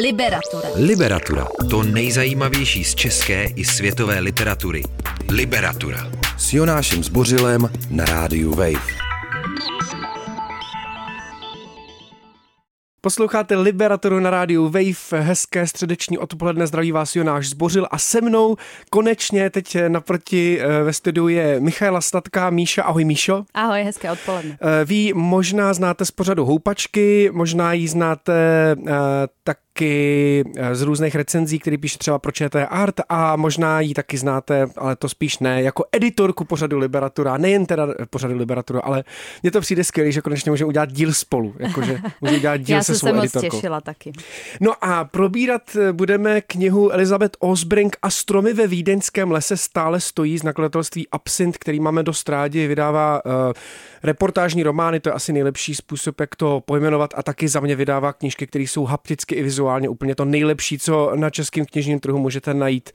Liberatura. Liberatura. To nejzajímavější z české i světové literatury. Liberatura. S Jonášem Zbořilem na rádiu Wave. Posloucháte Liberatoru na rádiu Wave, hezké středeční odpoledne, zdraví vás Jonáš Zbořil a se mnou konečně teď naproti eh, ve studiu je Michaela Statka, Míša, ahoj Míšo. Ahoj, hezké odpoledne. Eh, vy možná znáte z pořadu Houpačky, možná ji znáte eh, tak taky z různých recenzí, který píše třeba pro ČT Art a možná ji taky znáte, ale to spíš ne, jako editorku pořadu Liberatura, nejen teda pořadu Liberatura, ale mně to přijde skvělé, že konečně můžeme udělat díl spolu, jakože můžeme udělat díl Já se svou editorkou. Já jsem se moc těšila taky. No a probírat budeme knihu Elizabeth Osbrink a stromy ve Vídeňském lese stále stojí z nakladatelství Absint, který máme do strádi, vydává uh, reportážní romány, to je asi nejlepší způsob, jak to pojmenovat a taky za mě vydává knížky, které jsou hapticky i vizuálně úplně to nejlepší, co na českém knižním trhu můžete najít.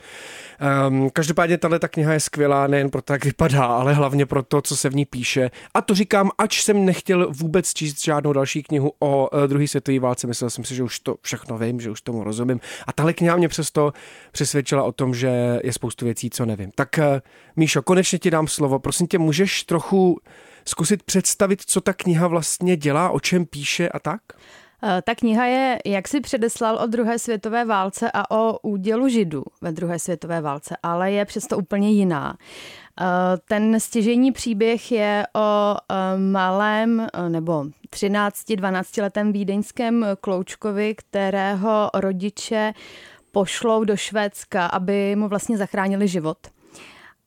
Um, každopádně tahle ta kniha je skvělá nejen pro to, jak vypadá, ale hlavně pro to, co se v ní píše. A to říkám, ač jsem nechtěl vůbec číst žádnou další knihu o uh, druhé světové válce. Myslel jsem si, že už to všechno vím, že už tomu rozumím. A tahle kniha mě přesto přesvědčila o tom, že je spoustu věcí, co nevím. Tak uh, Míšo, konečně ti dám slovo. Prosím tě, můžeš trochu zkusit představit, co ta kniha vlastně dělá, o čem píše a tak? Eh, ta kniha je, jak si předeslal o druhé světové válce a o údělu židů ve druhé světové válce, ale je přesto úplně jiná. Eh, ten stěžení příběh je o eh, malém nebo 13-12 letém vídeňském kloučkovi, kterého rodiče pošlou do Švédska, aby mu vlastně zachránili život.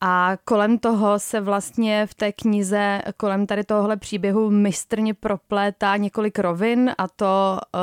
A kolem toho se vlastně v té knize, kolem tady tohohle příběhu mistrně proplétá několik rovin a to, eh,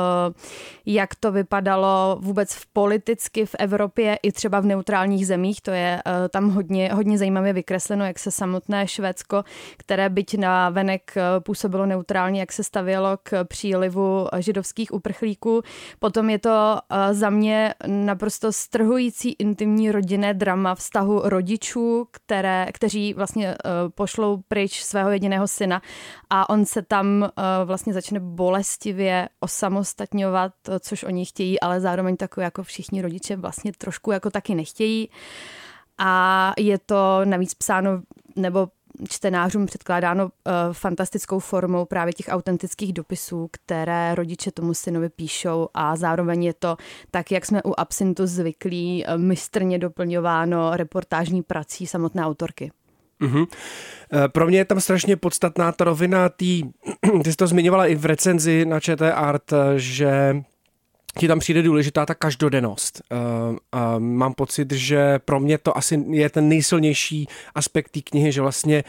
jak to vypadalo vůbec v politicky v Evropě i třeba v neutrálních zemích. To je eh, tam hodně, hodně zajímavě vykresleno, jak se samotné Švédsko, které byť na venek eh, působilo neutrálně, jak se stavělo k přílivu židovských uprchlíků. Potom je to za mě naprosto strhující intimní rodinné drama vztahu rodičů, které, kteří vlastně uh, pošlou pryč svého jediného syna a on se tam uh, vlastně začne bolestivě osamostatňovat, což oni chtějí, ale zároveň takové jako všichni rodiče vlastně trošku jako taky nechtějí. A je to navíc psáno nebo čtenářům předkládáno uh, fantastickou formou právě těch autentických dopisů, které rodiče tomu synovi píšou a zároveň je to tak, jak jsme u Absintu zvyklí, uh, mistrně doplňováno reportážní prací samotné autorky. Mm-hmm. Pro mě je tam strašně podstatná ta rovina tý, ty jsi to zmiňovala i v recenzi na ČT Art, že ti tam přijde důležitá ta každodennost. Uh, uh, mám pocit, že pro mě to asi je ten nejsilnější aspekt té knihy, že vlastně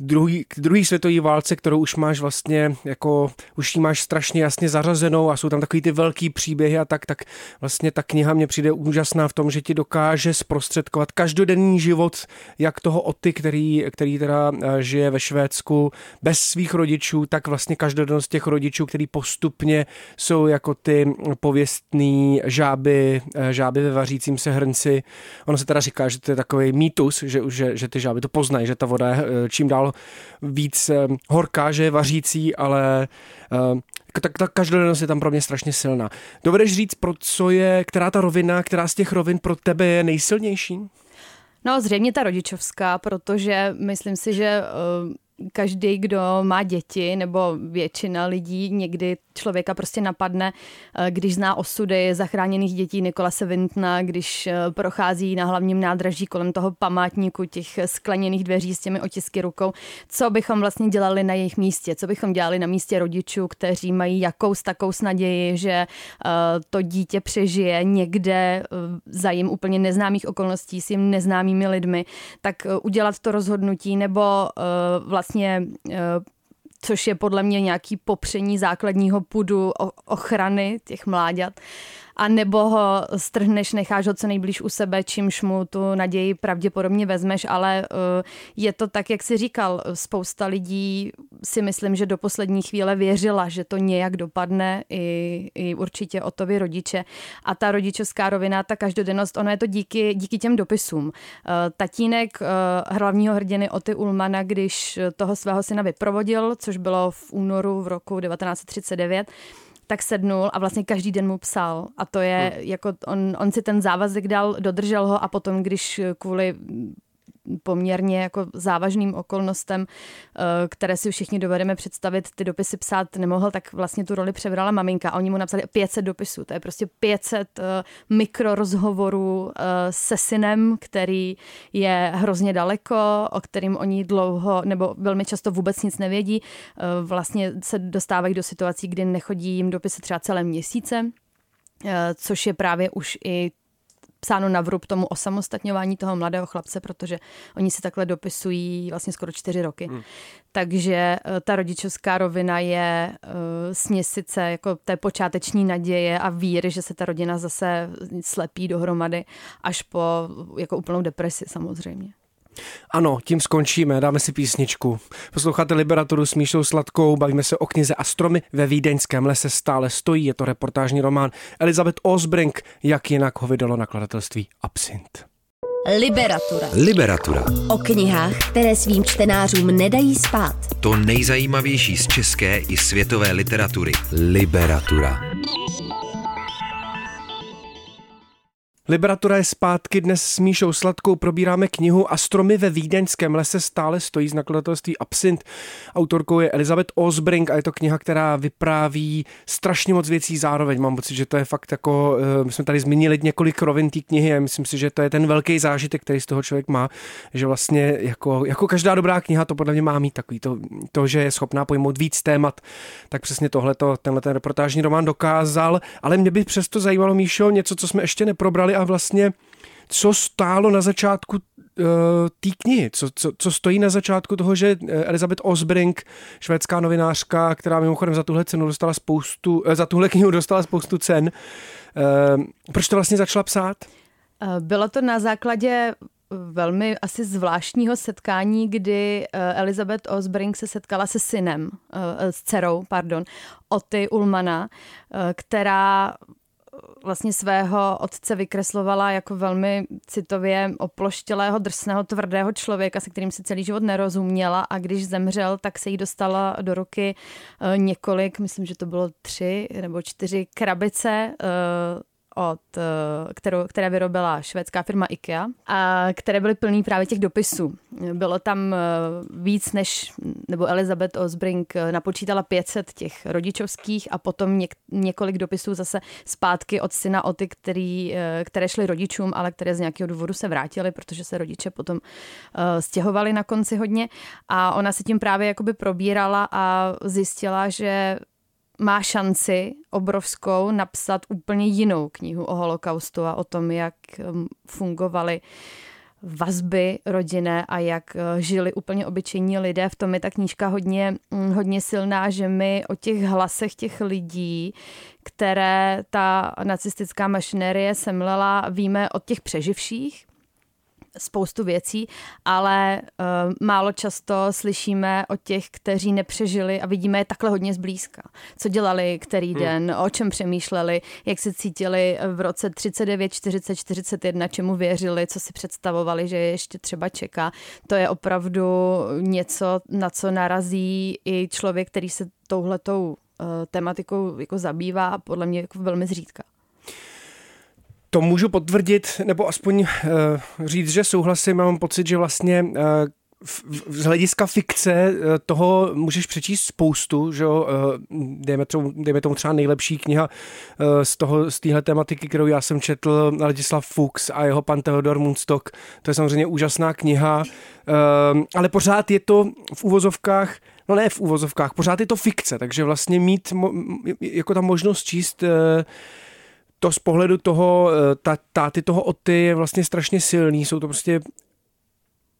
druhý, k druhý světové válce, kterou už máš vlastně jako, už ji máš strašně jasně zařazenou a jsou tam takový ty velký příběhy a tak, tak vlastně ta kniha mě přijde úžasná v tom, že ti dokáže zprostředkovat každodenní život, jak toho Oty, který, který teda žije ve Švédsku bez svých rodičů, tak vlastně každodennost těch rodičů, který postupně jsou jako ty pověsti pověstný žáby, eh, žáby ve vařícím se hrnci. Ono se teda říká, že to je takový mýtus, že, že, že ty žáby to poznají, že ta voda je eh, čím dál víc eh, horká, že je vařící, ale tak ta každodennost je tam pro mě strašně silná. Dovedeš říct, pro co je, která ta rovina, která z těch rovin pro tebe je nejsilnější? No, zřejmě ta rodičovská, protože myslím si, že každý, kdo má děti, nebo většina lidí někdy člověka prostě napadne, eh, když zná osudy zachráněných dětí Nikolase Vintna, když eh, prochází na hlavním nádraží kolem toho památníku těch skleněných dveří s těmi otisky rukou, co bychom vlastně dělali na jejich místě, co bychom dělali na místě rodičů, kteří mají jakous takou naději, že eh, to dítě přežije někde za jim úplně neznámých okolností s jim neznámými lidmi, tak udělat to rozhodnutí nebo vlastně což je podle mě nějaký popření základního pudu ochrany těch mláďat a nebo ho strhneš, necháš ho co nejblíž u sebe, čímž mu tu naději pravděpodobně vezmeš, ale eh, je to tak, jak si říkal, spousta lidí si myslím, že do poslední chvíle věřila, že to nějak dopadne, i, i určitě o to rodiče. A ta rodičovská rovina, ta každodennost, ono je to díky, díky těm dopisům. Eh, tatínek eh, hlavního hrdiny Oty Ulmana, když toho svého syna vyprovodil, což bylo v únoru v roku 1939, tak sednul a vlastně každý den mu psal. A to je, hmm. jako on, on si ten závazek dal, dodržel ho a potom, když kvůli poměrně jako závažným okolnostem, eh, které si všichni dovedeme představit, ty dopisy psát nemohl, tak vlastně tu roli přebrala maminka a oni mu napsali 500 dopisů. To je prostě 500 eh, mikrorozhovorů eh, se synem, který je hrozně daleko, o kterým oni dlouho nebo velmi často vůbec nic nevědí. Vlastně se dostávají do situací, kdy nechodí jim dopisy třeba celé měsíce což je právě už i psáno na vrub tomu osamostatňování toho mladého chlapce, protože oni si takhle dopisují vlastně skoro čtyři roky. Hmm. Takže eh, ta rodičovská rovina je uh, směsice jako té počáteční naděje a víry, že se ta rodina zase slepí dohromady až po jako úplnou depresi samozřejmě. Ano, tím skončíme, dáme si písničku. Posloucháte Liberaturu s Míšou Sladkou, bavíme se o knize Astromy ve Vídeňském lese stále stojí, je to reportážní román Elizabeth Osbrink, jak jinak ho vydalo nakladatelství Absint. Liberatura. Liberatura. O knihách, které svým čtenářům nedají spát. To nejzajímavější z české i světové literatury. Liberatura. Liberatura je zpátky dnes s Míšou Sladkou. Probíráme knihu A stromy ve Vídeňském lese stále stojí z nakladatelství Absint. Autorkou je Elizabeth Osbrink a je to kniha, která vypráví strašně moc věcí zároveň. Mám pocit, že to je fakt jako, eh, my jsme tady zmínili několik rovin té knihy a myslím si, že to je ten velký zážitek, který z toho člověk má, že vlastně jako, jako každá dobrá kniha to podle mě má mít takový to, to že je schopná pojmout víc témat, tak přesně tohle tenhle ten reportážní román dokázal, ale mě by přesto zajímalo, Míšo, něco, co jsme ještě neprobrali a vlastně co stálo na začátku uh, té knihy, co, co, co stojí na začátku toho, že eh, Elizabeth Osbrink, švédská novinářka, která mimochodem za tuhle cenu dostala spoustu, uh, za tuhle knihu dostala spoustu cen, proč to vlastně začala psát? Bylo to na základě velmi asi zvláštního setkání, kdy Elizabeth Osbrink se setkala se synem, s dcerou, pardon, Oty Ulmana, která vlastně svého otce vykreslovala jako velmi citově oploštělého, drsného, tvrdého člověka, se kterým si celý život nerozuměla. A když zemřel, tak se jí dostala do ruky eh, několik, myslím, že to bylo tři nebo čtyři krabice eh, od, eh, kterou, které vyrobila švédská firma IKEA, a které byly plný právě těch dopisů. Bylo tam eh, víc než, nebo Elizabeth Osbrink eh, napočítala 500 těch rodičovských a potom něk, několik dopisů zase zpátky od syna Oty, který, které šly rodičům, ale které z nějakého důvodu se vrátily, protože se rodiče potom stěhovali na konci hodně a ona se tím právě jakoby probírala a zjistila, že má šanci obrovskou napsat úplně jinou knihu o holokaustu a o tom, jak um, fungovaly vazby rodinné a jak uh, žili úplně obyčejní lidé. V tom je ta knížka hodně, mm, hodně silná, že my o těch hlasech těch lidí, které ta nacistická mašinérie semlela, víme od těch přeživších, spoustu věcí, ale uh, málo často slyšíme o těch, kteří nepřežili a vidíme je takhle hodně zblízka. Co dělali, který hmm. den, o čem přemýšleli, jak se cítili v roce 39, 40, 41, čemu věřili, co si představovali, že je ještě třeba čeká. To je opravdu něco, na co narazí i člověk, který se touhletou uh, tematikou jako zabývá, podle mě jako velmi zřídka. To můžu potvrdit, nebo aspoň uh, říct, že souhlasím. Mám pocit, že vlastně uh, z hlediska fikce eh, toho můžeš přečíst spoustu, že jo, dejme, tomu, dejme tomu třeba nejlepší kniha z toho, z téhle tematiky, kterou já jsem četl, Ladislav Fuchs a jeho pan Theodor Munstock, to je samozřejmě úžasná kniha, ale pořád je to v úvozovkách no ne v úvozovkách, pořád je to fikce, takže vlastně mít jako ta možnost číst to z pohledu toho, eh, ta, táty toho Oty je vlastně strašně silný, jsou to prostě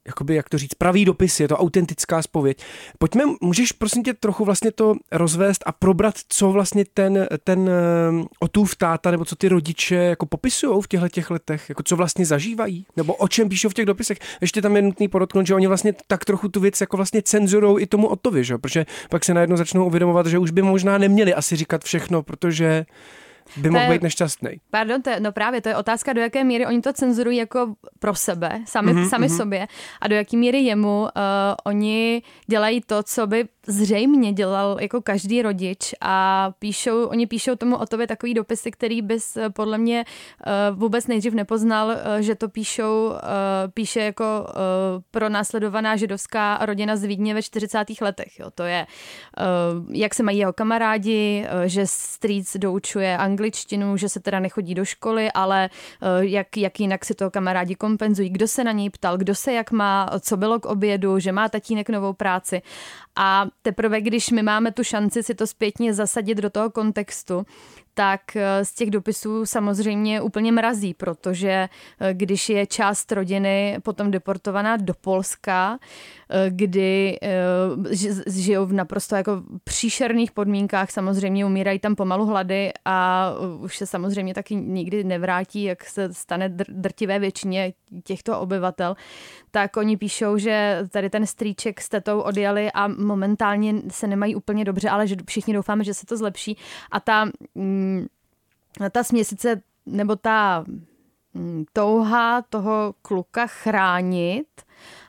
jakoby, jak to říct, pravý dopis, je to autentická spověď. Pojďme, můžeš prosím tě trochu vlastně to rozvést a probrat, co vlastně ten, ten eh, otův táta, nebo co ty rodiče jako popisují v těchto těch letech, jako co vlastně zažívají, nebo o čem píšou v těch dopisech. Ještě tam je nutný podotknout, že oni vlastně tak trochu tu věc jako vlastně cenzurou i tomu Otovi, že? protože pak se najednou začnou uvědomovat, že už by možná neměli asi říkat všechno, protože by mohl být nešťastný. Pardon, to je, no právě, to je otázka, do jaké míry oni to cenzurují jako pro sebe, sami, mm-hmm, sami mm-hmm. sobě, a do jaké míry jemu uh, oni dělají to, co by zřejmě dělal jako každý rodič a píšou, oni píšou tomu o tobě takový dopisy, který bys eh, podle mě uh, vůbec nejdřív nepoznal, uh, že to píšou, uh, píše jako uh, pro následovaná židovská rodina z Vídně ve 40. letech. Jo. To je, uh, jak se mají jeho kamarádi, uh, že strýc doučuje angličtinu, že se teda nechodí do školy, ale uh, jak, jak jinak si to kamarádi kompenzují, kdo se na něj ptal, kdo se jak má, co bylo k obědu, že má tatínek novou práci. A teprve, když my máme tu šanci si to zpětně zasadit do toho kontextu, tak eh, z těch dopisů samozřejmě úplně mrazí, protože eh, když je část rodiny potom deportovaná do Polska, eh, kdy žijou v naprosto jako příšerných podmínkách, samozřejmě umírají tam pomalu hlady a už se samozřejmě taky nikdy nevrátí, jak se stane drtivé většině těchto obyvatel, tak oni píšou, že tady ten strýček s tetou odjeli a momentálně se nemají úplně dobře, ale že všichni doufáme, že se to zlepší. A ta, mm, ta směsice nebo ta mm, touha toho kluka chránit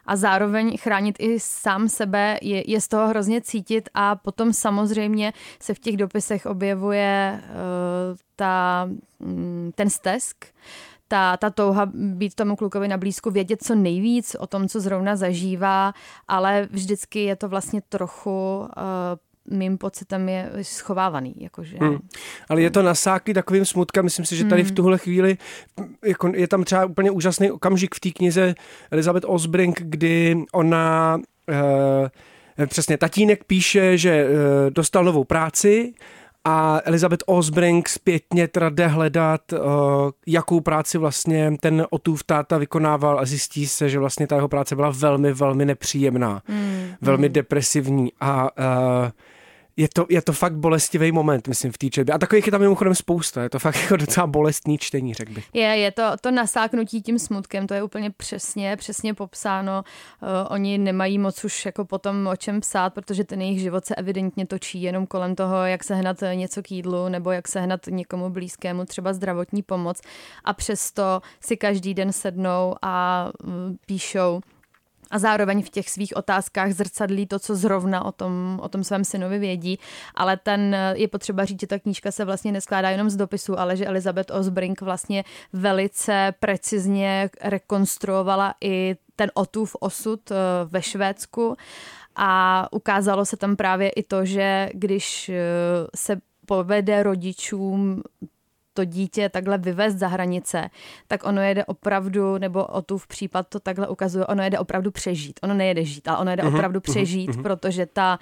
a zároveň chránit i sám sebe je, je z toho hrozně cítit a potom samozřejmě se v těch dopisech objevuje uh, ta, um, ten stesk, ta, ta touha být tomu klukovi na blízku, vědět co nejvíc o tom, co zrovna zažívá, ale vždycky je to vlastně trochu uh, mým pocitem je schovávaný. Jakože. Hmm. Ale je to nasáklý takovým smutkem. Myslím si, že tady v hmm. tuhle chvíli jako je tam třeba úplně úžasný okamžik v té knize Elizabeth Osbrink, kdy ona uh, přesně tatínek píše, že uh, dostal novou práci a Elizabeth Osbrink zpětně teda jde hledat, uh, jakou práci vlastně ten Otův táta vykonával a zjistí se, že vlastně ta jeho práce byla velmi, velmi nepříjemná, mm, velmi mm. depresivní a uh, je to, je to fakt bolestivý moment, myslím, v té četbě. A takových je tam mimochodem spousta. Je to fakt jako docela bolestný čtení, řekl bych. Je, je to, to nasáknutí tím smutkem, to je úplně přesně, přesně popsáno. Uh, oni nemají moc už jako potom o čem psát, protože ten jejich život se evidentně točí jenom kolem toho, jak sehnat něco k jídlu nebo jak sehnat někomu blízkému třeba zdravotní pomoc. A přesto si každý den sednou a uh, píšou a zároveň v těch svých otázkách zrcadlí to, co zrovna o tom, o tom svém synovi vědí. Ale ten je potřeba říct, že ta knížka se vlastně neskládá jenom z dopisu, ale že Elizabeth Osbrink vlastně velice precizně rekonstruovala i ten Otův osud eh, ve Švédsku a ukázalo se tam právě i to, že když eh, se povede rodičům to dítě takhle vyvést za hranice, tak ono jede opravdu, nebo o tu v případ to takhle ukazuje, ono jede opravdu přežít. Ono nejede žít, ale ono jede uh-huh, opravdu přežít, uh-huh. protože ta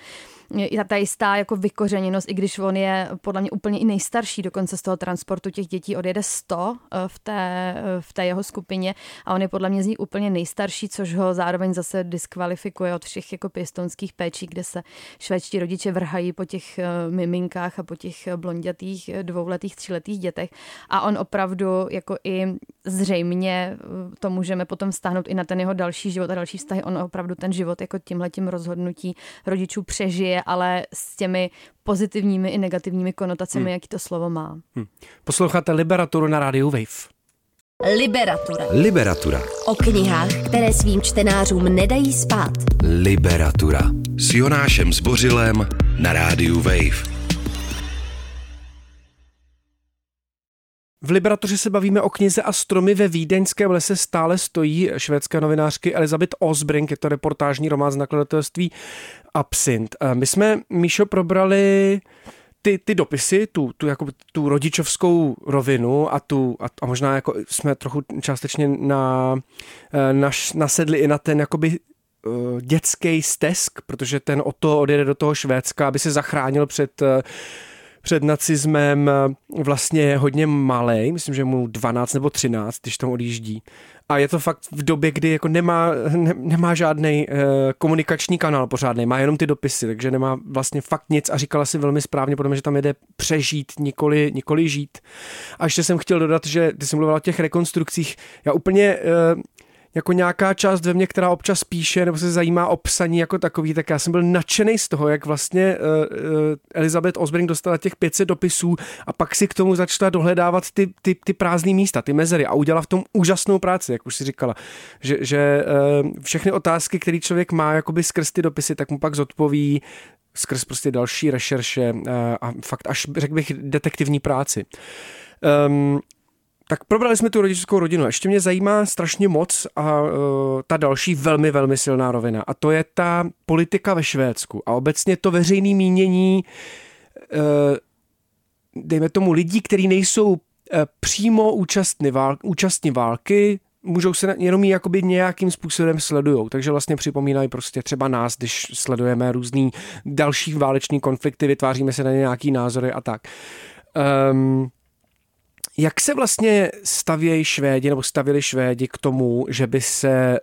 ta jistá jako vykořeněnost, i když on je podle mě úplně i nejstarší, dokonce z toho transportu těch dětí odjede 100 eh, v té, eh, v té jeho skupině a on je podle mě z nich úplně nejstarší, což ho zároveň zase diskvalifikuje od všech jako pěstonských péčí, kde se švédští rodiče vrhají po těch eh, miminkách a po těch blondětých dvouletých, tříletých dětech a on opravdu jako i zřejmě to můžeme potom stáhnout i na ten jeho další život a další vztahy. On opravdu ten život jako tímhletím rozhodnutí rodičů přežije, ale s těmi pozitivními i negativními konotacemi, hmm. jaký to slovo má. Hmm. Posloucháte Liberaturu na rádiu Wave. Liberatura. Liberatura. O knihách, které svým čtenářům nedají spát. Liberatura. S Jonášem Zbořilem na rádiu Wave. V Liberatoři se bavíme o knize a stromy ve Vídeňském lese stále stojí švédské novinářky Elizabeth Osbrink, je to reportážní román z nakladatelství Absint. Eh, my jsme, Míšo, probrali ty, ty dopisy, tu, tu, jako, tu rodičovskou rovinu a, tu, a, a možná jako jsme trochu částečně na, eh, naš, nasedli i na ten jakoby uh, dětský stesk, protože ten o to odjede do toho Švédska, aby se zachránil před před nacismem eh, vlastně hodně malý, myslím, že mu 12 nebo 13, když tam odjíždí. A je to fakt v době, kdy jako nemá, ne, nemá žádný uh, komunikační kanál pořádný, má jenom ty dopisy, takže nemá vlastně fakt nic a říkala si velmi správně, protože že tam jede přežít, nikoli, nikoli žít. A ještě jsem chtěl dodat, že ty jsi mluvila o těch rekonstrukcích, já úplně uh, jako nějaká část ve mně, která občas píše nebo se zajímá o psaní jako takový, tak já jsem byl nadšený z toho, jak vlastně uh, Elizabeth Osbrink dostala těch 500 dopisů a pak si k tomu začala dohledávat ty, ty, ty prázdné místa, ty mezery a udělala v tom úžasnou práci, jak už si říkala, že, že uh, všechny otázky, které člověk má jakoby skrz ty dopisy, tak mu pak zodpoví skrz prostě další rešerše a fakt až, řekl bych, detektivní práci. Um, tak probrali jsme tu rodičovskou rodinu. Ještě mě zajímá strašně moc a uh, ta další velmi, velmi silná rovina. A to je ta politika ve Švédsku. A obecně to veřejné mínění, uh, dejme tomu, lidí, kteří nejsou uh, přímo účastní, vál, účastní války, můžou se jenom ji jakoby nějakým způsobem sledujou. Takže vlastně připomínají prostě třeba nás, když sledujeme různý další váleční konflikty, vytváříme se na ně nějaký názory a tak. Um, jak se vlastně stavějí Švédi nebo stavili Švédi k tomu, že by se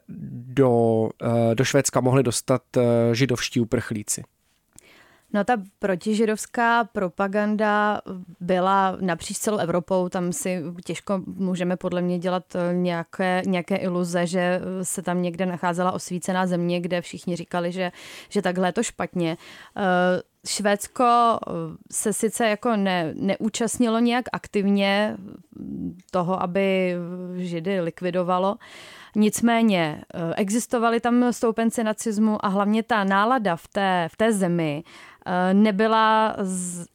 do, eh, do Švédska mohli dostat eh, židovští uprchlíci? No ta protižidovská propaganda byla napříč celou Evropou, tam si těžko můžeme podle mě dělat eh, nějaké, nějaké iluze, že se tam někde nacházela osvícená země, kde všichni říkali, že, že takhle je to špatně. Švédsko eh, se sice jako ne, neúčastnilo nějak aktivně toho, aby Židy likvidovalo, nicméně eh, existovaly tam stoupenci nacismu a hlavně ta nálada v té, v té zemi Eh, nebyla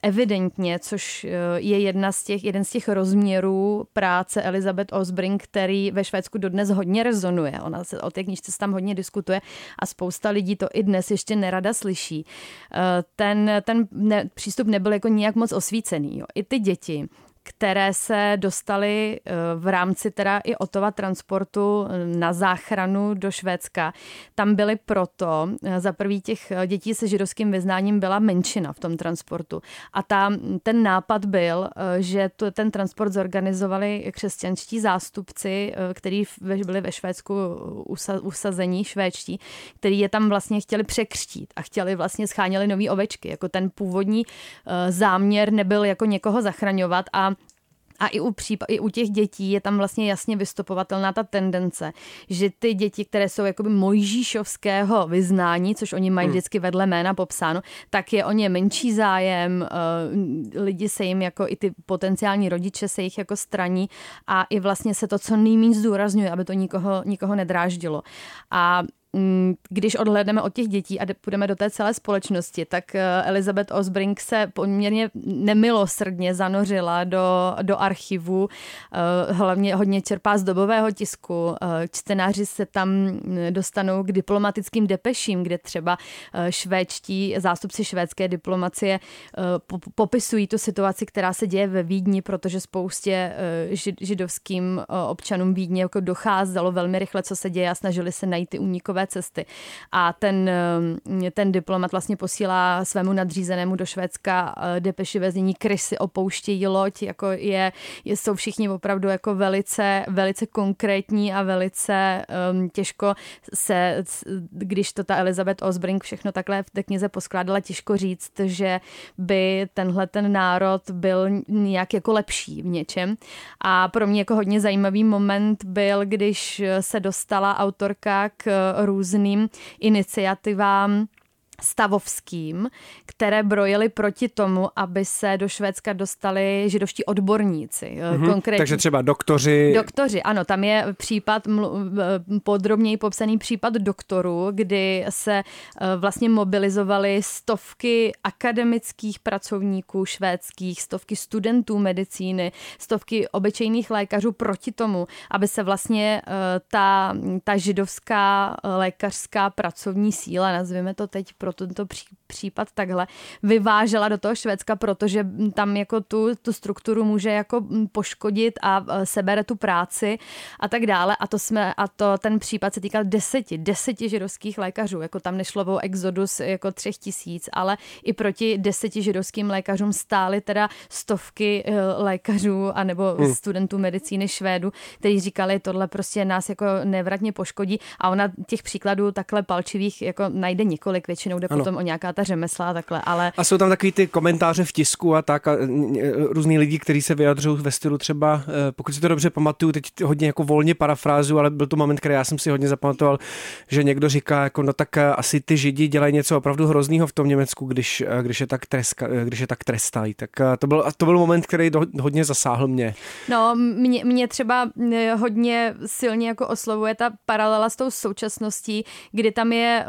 evidentně, což je jedna z těch, jeden z těch rozměrů práce Elizabeth Osbring, který ve Švédsku dodnes hodně rezonuje. Ona se o té knižce se tam hodně diskutuje a spousta lidí to i dnes ještě nerada slyší. Eh, ten, ten ne, přístup nebyl jako nějak moc osvícený. Jo. I ty děti které se dostaly eh, v rámci teda i Otova transportu eh, na záchranu do Švédska. Tam byly proto, eh, za prvý těch dětí se židovským vyznáním byla menšina v tom transportu. A ta, ten nápad byl, že to, ten transport zorganizovali křesťanští zástupci, kteří byli ve Švédsku usazení švédští, který je tam vlastně chtěli překřtít a chtěli vlastně scháněli nový ovečky. Jako ten původní záměr nebyl jako někoho zachraňovat a a i u, případ, i u těch dětí je tam vlastně jasně vystupovatelná ta tendence, že ty děti, které jsou jakoby mojžíšovského vyznání, což oni mají hmm. vždycky vedle jména popsáno, tak je o ně menší zájem, uh, lidi se jim jako i ty potenciální rodiče se jich jako straní a i vlastně se to co nejméně zdůrazňuje, aby to nikoho, nikoho nedráždilo. A když odhledneme od těch dětí a půjdeme do té celé společnosti, tak eh, Elizabeth Osbrink se poměrně nemilosrdně zanořila do, do archivu, eh, hlavně hodně čerpá z dobového tisku. Eh, čtenáři se tam mm, dostanou k diplomatickým depeším, kde třeba švédští, zástupci švédské diplomacie popisují tu situaci, která se děje ve Vídni, protože spoustě židovským občanům Vídně jako docházelo velmi rychle, co se děje a snažili se najít ty únikové cesty. A ten, eh, ten diplomat vlastně posílá svému nadřízenému do Švédska eh, depeši ve znění krysy opouštějí loď, jako je, jsou všichni opravdu jako velice, velice konkrétní a velice um, těžko se, když to ta Elizabeth Osbrink všechno takhle v té knize poskládala, těžko říct, že by tenhle ten národ byl nějak jako lepší v něčem. A pro mě jako hodně zajímavý moment byl, když se dostala autorka k různým iniciativám stavovským, které brojily proti tomu, aby se do Švédska dostali židovští odborníci. Mm-hmm, konkrétně. Takže třeba doktoři. Doktoři, ano, tam je případ, podrobněji popsaný případ doktorů, kdy se eh, vlastně mobilizovaly stovky akademických pracovníků švédských, stovky studentů medicíny, stovky obyčejných lékařů proti tomu, aby se vlastně eh, ta, ta židovská lékařská pracovní síla, nazvěme to teď pro tento případ takhle, vyvážela do toho Švédska, protože tam jako tu, tu strukturu může jako poškodit a sebere tu práci a tak dále. A to jsme, a to ten případ se týkal deseti, deseti židovských lékařů. Jako tam nešlo o exodus jako třech tisíc, ale i proti deseti židovským lékařům stály teda stovky eh, lékařů anebo hmm. studentů medicíny Švédu, kteří říkali, tohle prostě nás jako nevratně poškodí a ona těch příkladů takhle palčivých jako najde několik, většinou jde ano. potom o nějaká ta řemesla a takhle, ale... A jsou tam takový ty komentáře v tisku a tak a různý lidi, kteří se vyjadřují ve stylu třeba, eh, pokud si to dobře pamatuju, teď hodně jako volně parafrázu, ale byl to moment, který já jsem si hodně zapamatoval, že někdo říká, jako no tak eh, asi ty židi dělají něco opravdu hroznýho v tom Německu, když, eh, když, je, tak treska, když je tak trestají. Tak to byl, to byl moment, který do, hodně zasáhl mě. No, mě, mě třeba hodně silně jako oslovuje ta paralela s tou současností, kdy tam je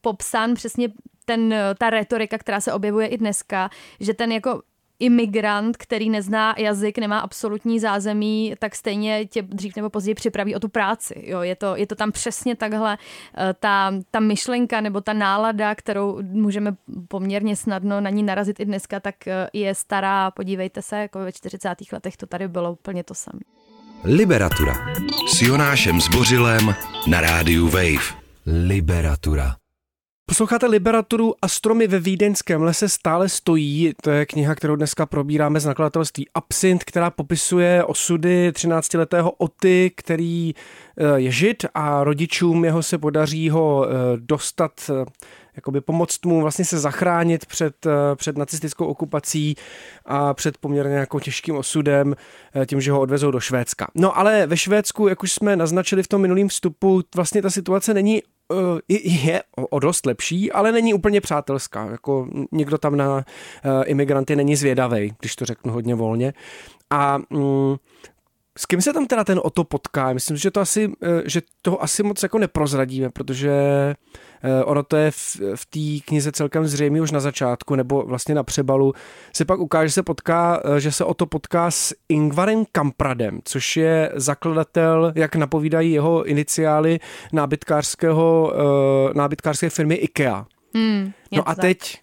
popsán přesně ten, ta retorika, která se objevuje i dneska, že ten jako imigrant, který nezná jazyk, nemá absolutní zázemí, tak stejně tě dřív nebo později připraví o tu práci. Jo, je, to, je to tam přesně takhle eh, ta, ta myšlenka nebo ta nálada, kterou můžeme poměrně snadno na ní narazit i dneska, tak eh, je stará, podívejte se, jako ve 40. letech to tady bylo úplně to samé. Liberatura s Jonášem Zbořilem na rádiu Wave. Liberatura. Posloucháte Liberaturu a stromy ve Vídeňském lese stále stojí. To je kniha, kterou dneska probíráme z nakladatelství Absint, která popisuje osudy 13-letého Oty, který eh, je žid a rodičům jeho se podaří ho eh, dostat eh, jakoby pomoct mu vlastně se zachránit před, před nacistickou okupací a před poměrně jako těžkým osudem tím, že ho odvezou do Švédska. No ale ve Švédsku, jak už jsme naznačili v tom minulém vstupu, vlastně ta situace není je o dost lepší, ale není úplně přátelská. Jako nikdo tam na eh, imigranty není zvědavý, když to řeknu hodně volně. A mm, s kým se tam teda ten Oto potká? Myslím, že to asi, eh, že to asi moc jako neprozradíme, protože Eh, ono to je v, v té knize celkem zřejmě už na začátku, nebo vlastně na přebalu, se pak ukáže, že se potká, eh, že se o to potká s Ingvarem Kampradem, což je zakladatel, jak napovídají jeho iniciály nábytkářského, nábytkářské firmy IKEA. Hmm, no a tak. teď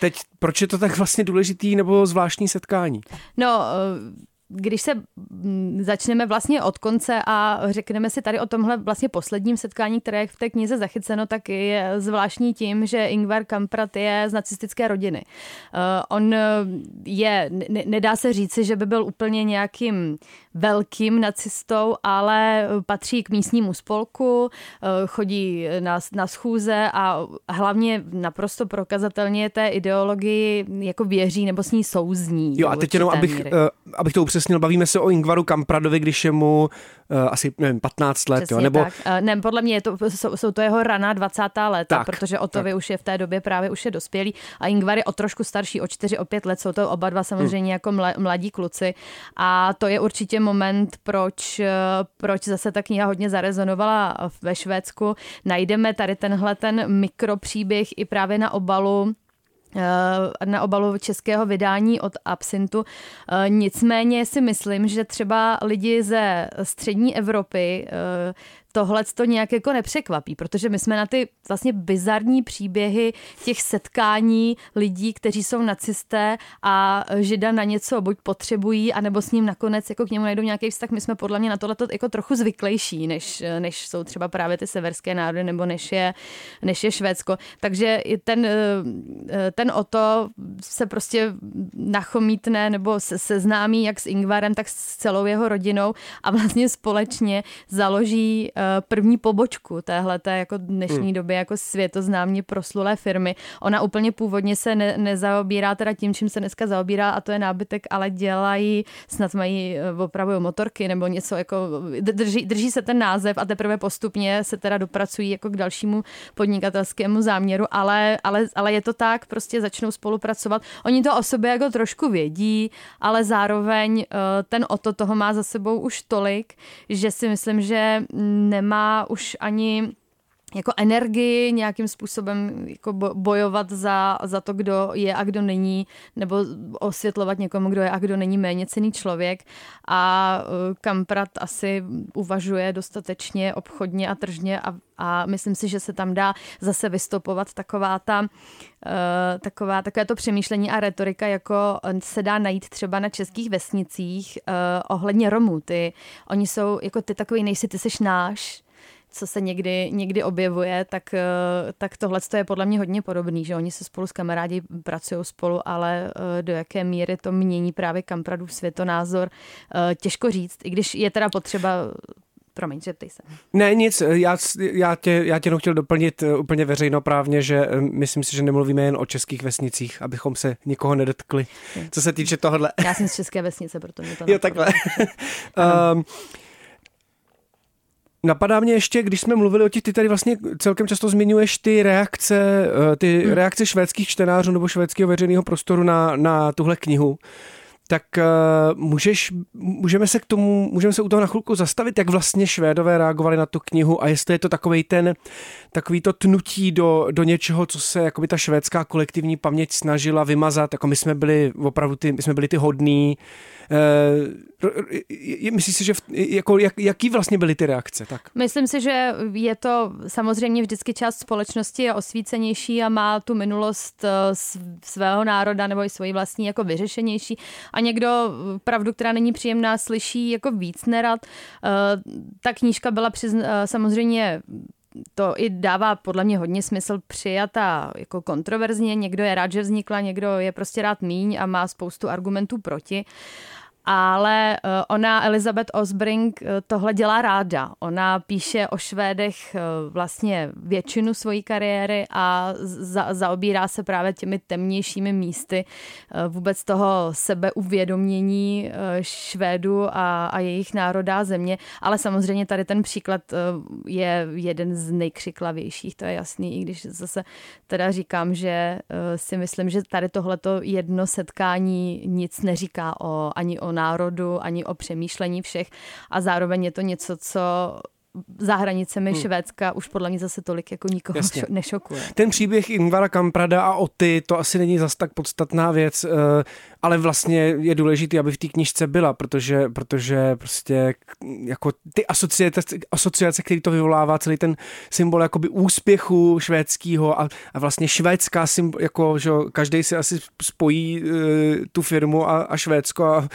Teď, proč je to tak vlastně důležitý nebo zvláštní setkání? No, když se mm, začneme vlastně od konce a řekneme si tady o tomhle vlastně posledním setkání, které je v té knize zachyceno, tak je zvláštní tím, že Ingvar Kamprad je z nacistické rodiny. Uh, on je, nedá se říci, že by byl úplně nějakým velkým nacistou, ale patří k místnímu spolku, uh, chodí na, na schůze a hlavně naprosto prokazatelně té ideologii jako věří nebo s ní souzní. Jo a teď jenom, abych, abych to upřesnil, upřesnil, bavíme se o Ingvaru Kampradovi, když je mu uh, asi nevím, 15 let. jo, nebo... tak. Uh, ne, podle mě je to, jsou, jsou to jeho raná 20. léta, tak, protože Otovi tak. už je v té době právě už je dospělý a Ingvar je o trošku starší, o 4, o 5 let, jsou to oba dva samozřejmě hmm. jako mla, mladí kluci a to je určitě moment, proč, uh, proč zase ta kniha hodně zarezonovala ve Švédsku. Najdeme tady tenhle ten mikropříběh i právě na obalu Eh, na obalu českého vydání od Absintu. Eh, nicméně si myslím, že třeba lidi ze střední Evropy eh, tohle to nějak jako nepřekvapí, protože my jsme na ty vlastně bizarní příběhy těch setkání lidí, kteří jsou nacisté a žida na něco buď potřebují, anebo s ním nakonec jako k němu najdou nějaký vztah. My jsme podle mě na tohle jako trochu zvyklejší, než, než jsou třeba právě ty severské národy, nebo než je, než je Švédsko. Takže ten, ten o to se prostě nachomítne nebo se seznámí jak s Ingvarem, tak s celou jeho rodinou a vlastně společně založí Eh, první pobočku téhle jako dnešní hmm. době jako světoznámě proslulé firmy. Ona úplně původně se ne, nezaobírá teda tím, čím se dneska zaobírá a to je nábytek, ale dělají, snad mají eh, opravují motorky nebo něco jako, drží, drží se ten název a teprve postupně se teda dopracují jako k dalšímu podnikatelskému záměru, ale, ale, ale je to tak, prostě začnou spolupracovat. Oni to o sobě jako trošku vědí, ale zároveň eh, ten oto toho má za sebou už tolik, že si myslím, že nemá už ani jako energii nějakým způsobem jako bojovat za, za to, kdo je a kdo není, nebo osvětlovat někomu, kdo je a kdo není méně cený člověk. A e, Kamprat asi uvažuje dostatečně obchodně a tržně a, a myslím si, že se tam dá zase vystopovat taková ta, uh, taková, takové to přemýšlení a retorika, jako se dá najít třeba na českých vesnicích uh, ohledně Romů. Ty, oni jsou jako ty takový, nejsi ty seš náš, co se někdy, někdy objevuje, tak, eh, tak tohle je podle mě hodně podobný, že oni se spolu s kamarádi pracují spolu, ale eh, do jaké míry to mění právě Kampradův světonázor, eh, těžko říct, i když je teda potřeba Promiň, zeptej se. Ne, nic, já, já, tě, já tě chtěl doplnit úplně veřejnoprávně, že myslím si, že nemluvíme jen o českých vesnicích, abychom se nikoho nedotkli. Co se týče tohohle. Já jsem z české vesnice, proto mě to Jo, takhle. um, Napadá mě ještě, když jsme mluvili o těch, ty tady vlastně celkem často zmiňuješ ty reakce, eh, ty hmm. reakce švédských čtenářů nebo švédského veřejného prostoru na, na tuhle knihu. tak uh, můžeš, můžeme se k tomu, můžeme se u toho na chvilku zastavit, jak vlastně Švédové reagovali na tu knihu a jestli je to takový ten, takový to tnutí do, do něčeho, co se jakoby ta švédská kolektivní paměť snažila vymazat, jako my jsme byli opravdu ty, my jsme byli ty hodní, uh, myslíš si, že v, jako, jak, jaký vlastně byly ty reakce? Tak? Myslím si, že je to samozřejmě vždycky část společnosti je osvícenější a má tu minulost eh, svého národa nebo i svoji vlastní jako vyřešenější a někdo eh, pravdu, která není příjemná, slyší jako víc nerad. Eh, ta knížka byla přizn- samozřejmě to i dává podle mě hodně smysl přijata jako kontroverzně. Někdo je rád, že vznikla, někdo je prostě rád míň a má spoustu argumentů proti ale eh, ona, Elizabeth Osbrink, eh, tohle dělá ráda. Ona píše o Švédech eh, vlastně většinu své kariéry a za, zaobírá se právě těmi temnějšími místy vůbec toho sebeuvědomění Švédu a, a jejich národá země. Ale samozřejmě tady ten příklad je jeden z nejkřiklavějších, to je jasný, i když zase teda říkám, že si myslím, že tady tohleto jedno setkání nic neříká o, ani o národu, ani o přemýšlení všech a zároveň je to něco, co za hranicemi hmm. Švédska už podle mě zase tolik jako nikoho Jasně. nešokuje. Ten příběh Ingvara Kamprada a Oty, to asi není zas tak podstatná věc, eh, ale vlastně je důležité, aby v té knižce byla, protože, protože prostě jako ty asociace, asociace, který to vyvolává, celý ten symbol jakoby úspěchu švédského a, a vlastně švédská symbol, jako že každý si asi spojí uh, tu firmu a, a Švédsko a,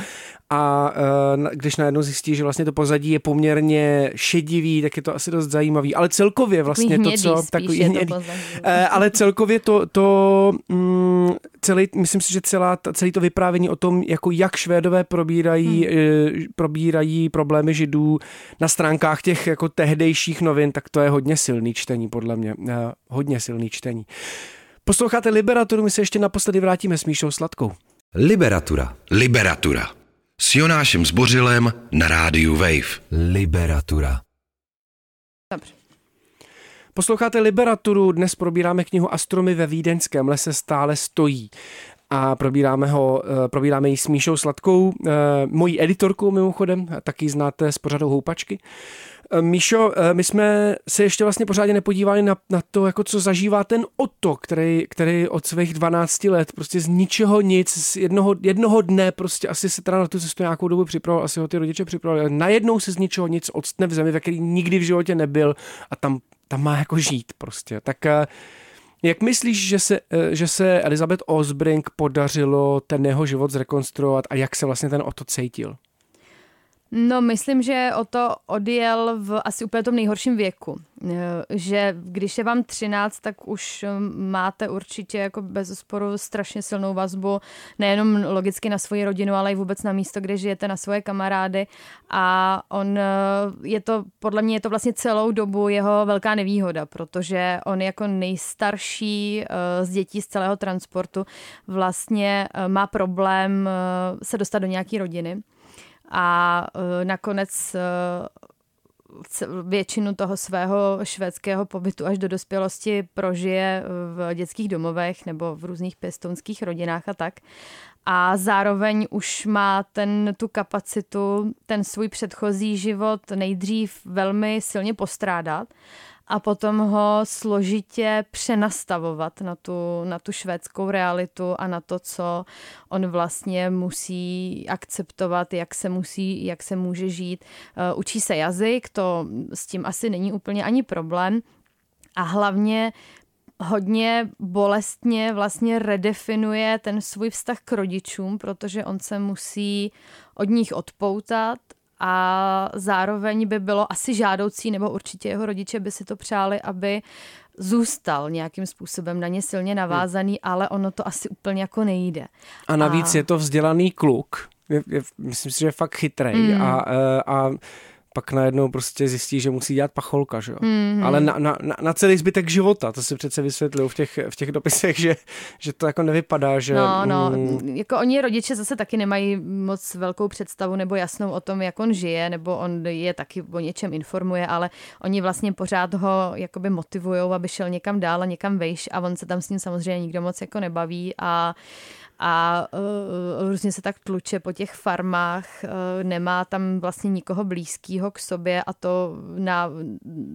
a uh, když najednou zjistí, že vlastně to pozadí je poměrně šedivý, tak je to asi dost zajímavý. Ale celkově vlastně to, co... Takový hnědý. To uh, ale celkově to, to um, celý, myslím si, že celá, celý to vyprávění o tom, jako jak Švédové probírají, hmm. uh, probírají problémy židů na stránkách těch jako tehdejších novin, tak to je hodně silný čtení, podle mě. Uh, hodně silný čtení. Posloucháte Liberaturu, my se ještě naposledy vrátíme s Míšou Sladkou. Liberatura. Liberatura s Jonášem Zbořilem na rádiu Wave. Liberatura. Dobře. Posloucháte Liberaturu, dnes probíráme knihu Astromy ve Vídeňském lese stále stojí a probíráme, ho, eh, probíráme ji s Míšou Sladkou, eh, mojí editorkou mimochodem, taky znáte s pořadou Houpačky. Eh, Míšo, my jsme se ještě vlastně pořádně nepodívali na, na to, jako co zažívá ten Otto, který, který od svých 12 let prostě z ničeho nic, z jednoho, jednoho dne prostě asi se teda na tu cestu nějakou dobu připravoval, asi ho ty rodiče připravili, najednou se z ničeho nic odstne v zemi, ve který nikdy v životě nebyl a tam, tam má jako žít prostě. Tak jak myslíš, že se, eh, že se Elizabeth Osbrink podařilo ten jeho život zrekonstruovat a jak se vlastně ten Otto cítil? No, myslím, že o to odjel v asi úplně tom nejhorším věku. Eh, že když je vám 13, tak už eh, máte určitě jako bez sporu strašně silnou vazbu, nejenom logicky na svoji rodinu, ale i vůbec na místo, kde žijete, na svoje kamarády. A on eh, je to, podle mě je to vlastně celou dobu jeho velká nevýhoda, protože on jako nejstarší z dětí z celého transportu vlastně má problém se dostat do nějaké rodiny a e, nakonec e, většinu toho svého švédského pobytu až do dospělosti prožije v dětských domovech nebo v různých pěstounských rodinách a tak. A zároveň už má ten, tu kapacitu, ten svůj předchozí život nejdřív velmi silně postrádat a potom ho složitě přenastavovat na tu, na tu švédskou realitu a na to, co on vlastně musí akceptovat, jak se musí, jak se může žít. Eh, učí se jazyk, to s tím asi není úplně ani problém. A hlavně hodně bolestně vlastně redefinuje ten svůj vztah k rodičům, protože on se musí od nich odpoutat a zároveň by bylo asi žádoucí, nebo určitě jeho rodiče by si to přáli, aby zůstal nějakým způsobem na ně silně navázaný, hmm. ale ono to asi úplně jako nejde. A navíc a... je to vzdělaný kluk, je, je, myslím si, že je fakt chytrý hmm. a, e, a pak najednou prostě zjistí, že musí dělat pacholka, že jo. Mm-hmm. Ale na, na, na, celý zbytek života, to si přece vysvětlují v těch, v těch dopisech, že, že to jako nevypadá, že... No, no, mm, jako oni rodiče zase taky nemají moc velkou představu nebo jasnou o tom, jak on žije, nebo on je taky o něčem informuje, ale oni vlastně pořád ho jakoby motivují, aby šel někam dál a někam vejš a on se tam s ním samozřejmě nikdo moc jako nebaví a a uh, různě se tak tluče po těch farmách, uh, nemá tam vlastně nikoho blízkého k sobě a to na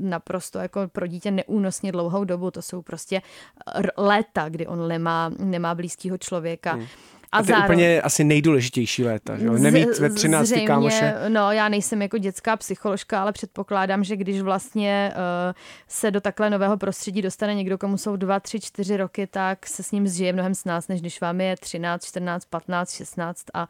naprosto jako pro dítě neúnosně dlouhou dobu. To jsou prostě léta, kdy on nemá, nemá blízkého člověka. Hmm. A, a to je úplně asi nejdůležitější léta, že jo? Nemít ve 13 zřejmě, kámoše. No, já nejsem jako dětská psycholožka, ale předpokládám, že když vlastně uh, se do takhle nového prostředí dostane někdo, komu jsou 2, 3, 4 roky, tak se s ním zžije mnohem s nás, než když vám je 13, 14, 15, 16 a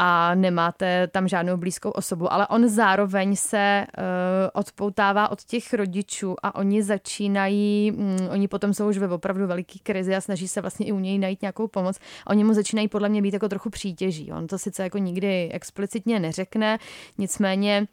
a nemáte tam žádnou blízkou osobu, ale on zároveň se uh, odpoutává od těch rodičů a oni začínají, um, oni potom jsou už ve opravdu veliký krizi a snaží se vlastně i u něj najít nějakou pomoc. A oni mu začínají podle mě být jako trochu přítěží. On to sice jako nikdy explicitně neřekne, nicméně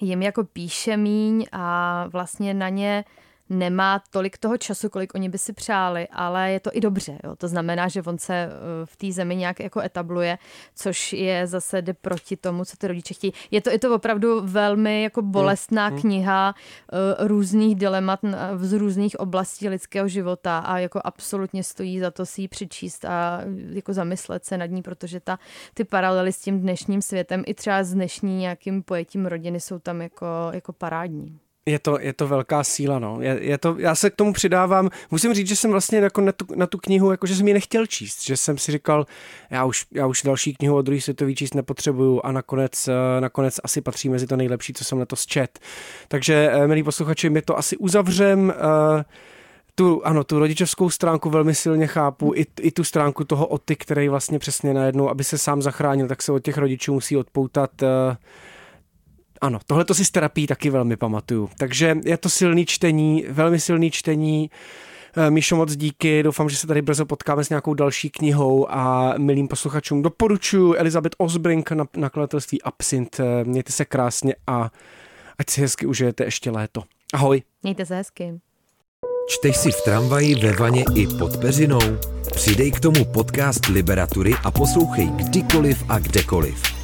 jim jako píše míň a vlastně na ně uh, nemá tolik toho času, kolik oni by si přáli, ale je to i dobře. Jo. To znamená, že on se eh, v té zemi nějak jako etabluje, což je zase jde proti tomu, co ty rodiče chtějí. Je to, je to opravdu velmi jako bolestná mm. kniha uh, různých dilemat z různých oblastí lidského života a jako absolutně stojí za to si ji přečíst a jako zamyslet se nad ní, protože ta, ty paralely s tím dnešním světem i třeba s dnešní nějakým pojetím rodiny jsou tam jako, jako parádní. Je to, je to velká síla, no. Je, je to, já se k tomu přidávám. Musím říct, že jsem vlastně jako na, tu, na tu knihu, jako že jsem ji nechtěl číst, že jsem si říkal, já už, já už další knihu o druhý světový číst nepotřebuju a nakonec, eh, nakonec asi patří mezi to nejlepší, co jsem letos čet. Takže, eh, milí posluchači, my to asi uzavřem. Uh, tu, ano, tu rodičovskou stránku velmi silně chápu, i, i tu stránku toho oty, který vlastně přesně najednou, aby se sám zachránil, tak se od těch rodičů musí odpoutat. Uh, ano, tohle to si z terapii taky velmi pamatuju. Takže je to silný čtení, velmi silný čtení. Eh, Míšo, moc díky, doufám, že se tady brzo potkáme s nějakou další knihou a milým posluchačům doporučuji Elizabeth Osbrink na nakladatelství Absint. Mějte se krásně a ať si hezky užijete ještě léto. Ahoj. Mějte se hezky. Čteš si v tramvaji, ve vaně i pod peřinou? Přidej k tomu podcast Liberatury a poslouchej kdykoliv a kdekoliv.